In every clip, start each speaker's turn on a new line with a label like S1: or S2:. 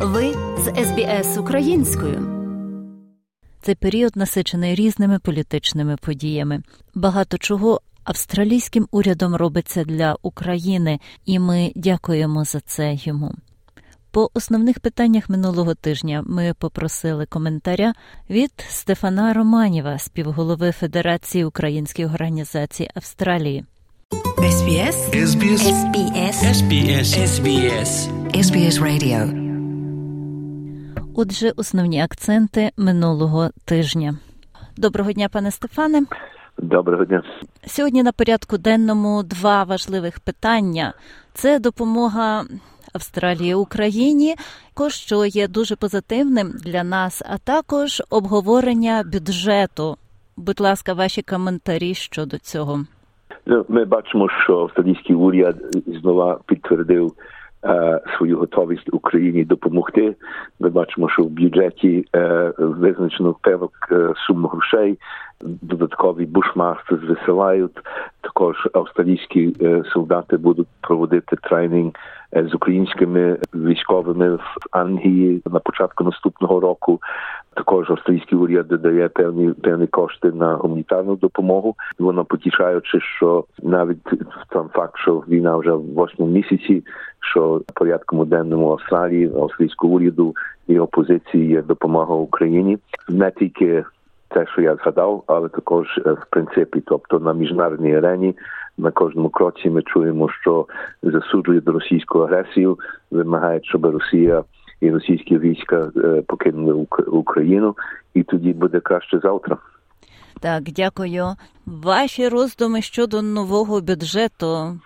S1: Ви з СБС українською. Цей період насичений різними політичними подіями. Багато чого австралійським урядом робиться для України, і ми дякуємо за це йому. По основних питаннях минулого тижня ми попросили коментаря від Стефана Романіва, співголови Федерації українських організацій Австралії.
S2: SBS
S3: SBS
S2: SBS
S3: SBS SBS
S2: SBS Radio
S1: Отже, основні акценти минулого тижня. Доброго дня, пане Стефане.
S4: Доброго дня.
S1: Сьогодні на порядку денному два важливих питання: це допомога Австралії Україні, що є дуже позитивним для нас, а також обговорення бюджету. Будь ласка, ваші коментарі щодо цього.
S4: Ну, Ми бачимо, що австралійський уряд знову підтвердив свою готовість Україні допомогти. Ми бачимо, що в бюджеті е, визначено певок е, суму грошей. Додаткові бушмарти звисилають. Також австралійські е, солдати будуть проводити тренінг е, з українськими військовими в Англії на початку наступного року. Також австралійський уряд додає певні певні кошти на гуманітарну допомогу. Воно потішаючи, що навіть сам факт, що війна вже в восьмому місяці, що в порядку денному Австралії, австралійського уряду і опозиції є допомога Україні не тільки те, що я згадав, але також е, в принципі, тобто на міжнародній арені на кожному кроці ми чуємо, що засуджують російську агресію, вимагають, щоб Росія і російські війська е, покинули Україну, і тоді буде краще завтра.
S1: Так, дякую. Ваші роздуми щодо нового бюджету.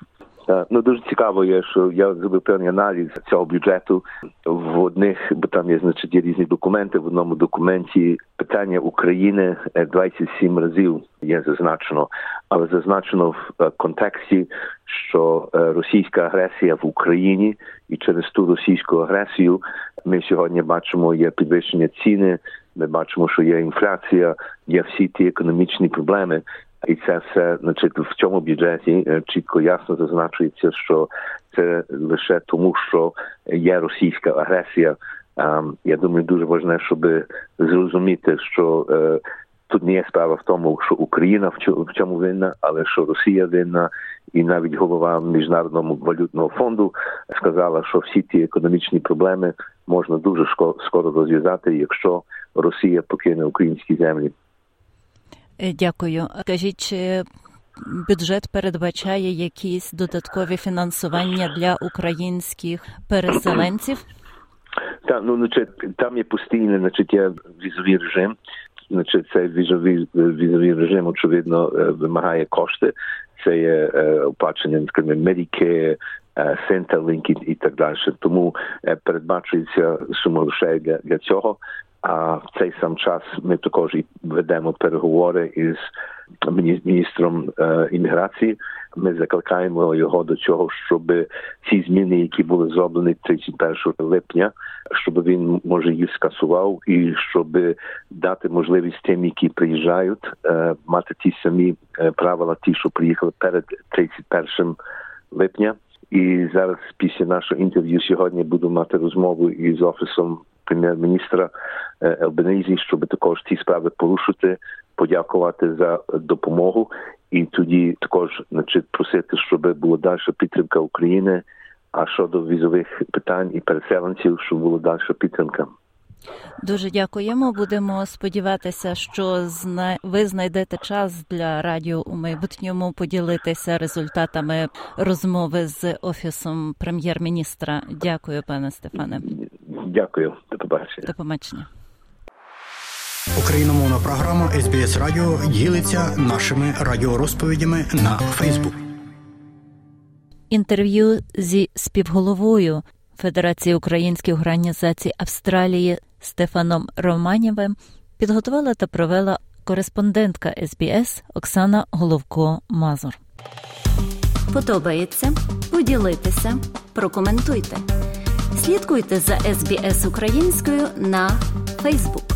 S4: Е, Ну дуже цікаво є, що я зробив певний аналіз цього бюджету в одних, бо там є значить є різні документи. В одному документі питання України е, 27 разів є зазначено, але зазначено в е, контексті, що е, російська агресія в Україні і через ту російську агресію ми сьогодні бачимо є підвищення ціни. Ми бачимо, що є інфляція, є всі ті економічні проблеми. І це все, значить, в цьому бюджеті чітко ясно зазначується, що це лише тому, що є російська агресія. Я думаю, дуже важливо, щоб зрозуміти, що тут не є справа в тому, що Україна в чо- в цьому винна, але що Росія винна, і навіть голова міжнародного валютного фонду сказала, що всі ті економічні проблеми можна дуже скоро розв'язати, якщо Росія покине українські землі.
S1: Е, Дякую. Скажіть, чи бюджет передбачає якісь додаткові фінансування для українських переселенців?
S4: Та ну значить, там є постійний, значить, є візовий режим. Значить, цей візовий, візовий режим, очевидно, е, вимагає кошти. Це є е, оплачення, скажімо, Medicare, е, Centrelink і, і так далі. Тому е, передбачується сума грошей для, для цього. А в цей сам час ми також і ведемо переговори із міністром е, імміграції. Ми закликаємо його до цього, щоб ці зміни, які були зроблені 31 липня, щоб він може їх скасував, і щоб дати можливість тим, які приїжджають, мати ті самі правила, ті, що приїхали перед 31 липня. І зараз, після нашого інтерв'ю, сьогодні буду мати розмову із офісом прем'єр-міністра Елбенезі, щоб також ці справи порушити, подякувати за допомогу, і тоді також значить, просити, щоб була далі підтримка України. А щодо візових питань і переселенців, щоб була далі підтримка.
S1: Дуже дякуємо. Будемо сподіватися, що зна... ви знайдете час для радіо у майбутньому поділитися результатами розмови з офісом прем'єр-міністра. Дякую, пане Стефане.
S4: Дякую, до побачення.
S1: До побачення.
S3: Україномовна програма SBS Радіо ділиться нашими радіорозповідями на Фейсбук.
S1: Інтерв'ю зі співголовою Федерації українських організацій Австралії Стефаном Романєвим підготувала та провела кореспондентка СБС Оксана Головко Мазур.
S5: Подобається? Поділитися, прокоментуйте. Слідкуйте за СБС українською на Facebook.